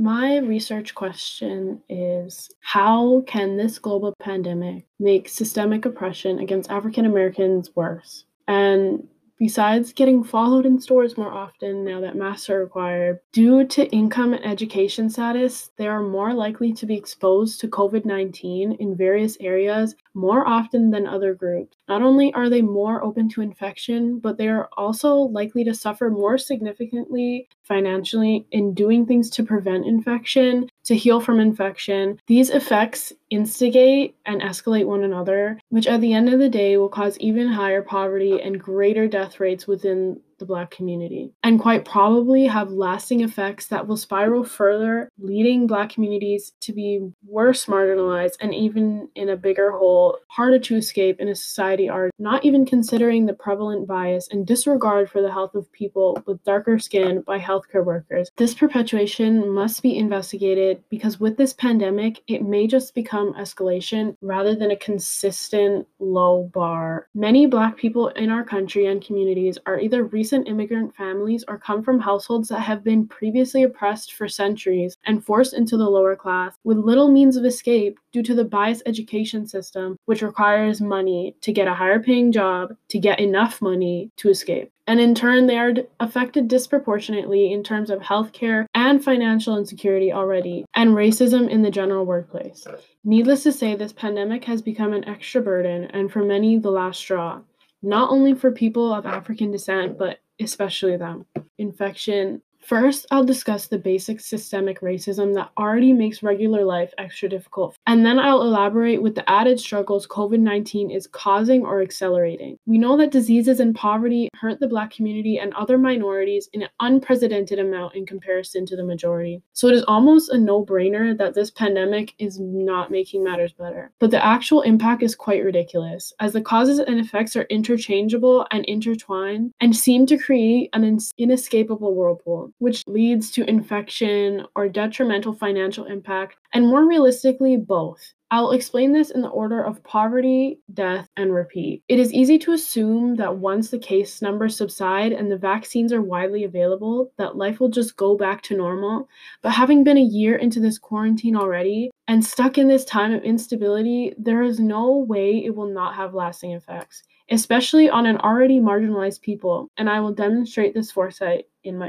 My research question is How can this global pandemic make systemic oppression against African Americans worse? And Besides getting followed in stores more often now that masks are required, due to income and education status, they are more likely to be exposed to COVID 19 in various areas more often than other groups. Not only are they more open to infection, but they are also likely to suffer more significantly financially in doing things to prevent infection, to heal from infection. These effects instigate and escalate one another, which at the end of the day will cause even higher poverty and greater death rates within the Black community, and quite probably have lasting effects that will spiral further, leading Black communities to be worse marginalized and even in a bigger hole, harder to escape in a society are not even considering the prevalent bias and disregard for the health of people with darker skin by healthcare workers. This perpetuation must be investigated because with this pandemic, it may just become escalation rather than a consistent low bar. Many Black people in our country and communities are either recently recent immigrant families or come from households that have been previously oppressed for centuries and forced into the lower class with little means of escape due to the biased education system, which requires money to get a higher paying job to get enough money to escape. And in turn, they are affected disproportionately in terms of healthcare and financial insecurity already, and racism in the general workplace. Needless to say, this pandemic has become an extra burden, and for many, the last straw not only for people of African descent, but especially them. Infection First, I'll discuss the basic systemic racism that already makes regular life extra difficult, and then I'll elaborate with the added struggles COVID 19 is causing or accelerating. We know that diseases and poverty hurt the Black community and other minorities in an unprecedented amount in comparison to the majority. So it is almost a no brainer that this pandemic is not making matters better. But the actual impact is quite ridiculous, as the causes and effects are interchangeable and intertwined and seem to create an inescapable whirlpool which leads to infection or detrimental financial impact, and more realistically, both. I'll explain this in the order of poverty, death, and repeat. It is easy to assume that once the case numbers subside and the vaccines are widely available, that life will just go back to normal. But having been a year into this quarantine already and stuck in this time of instability, there is no way it will not have lasting effects, especially on an already marginalized people, and I will demonstrate this foresight in my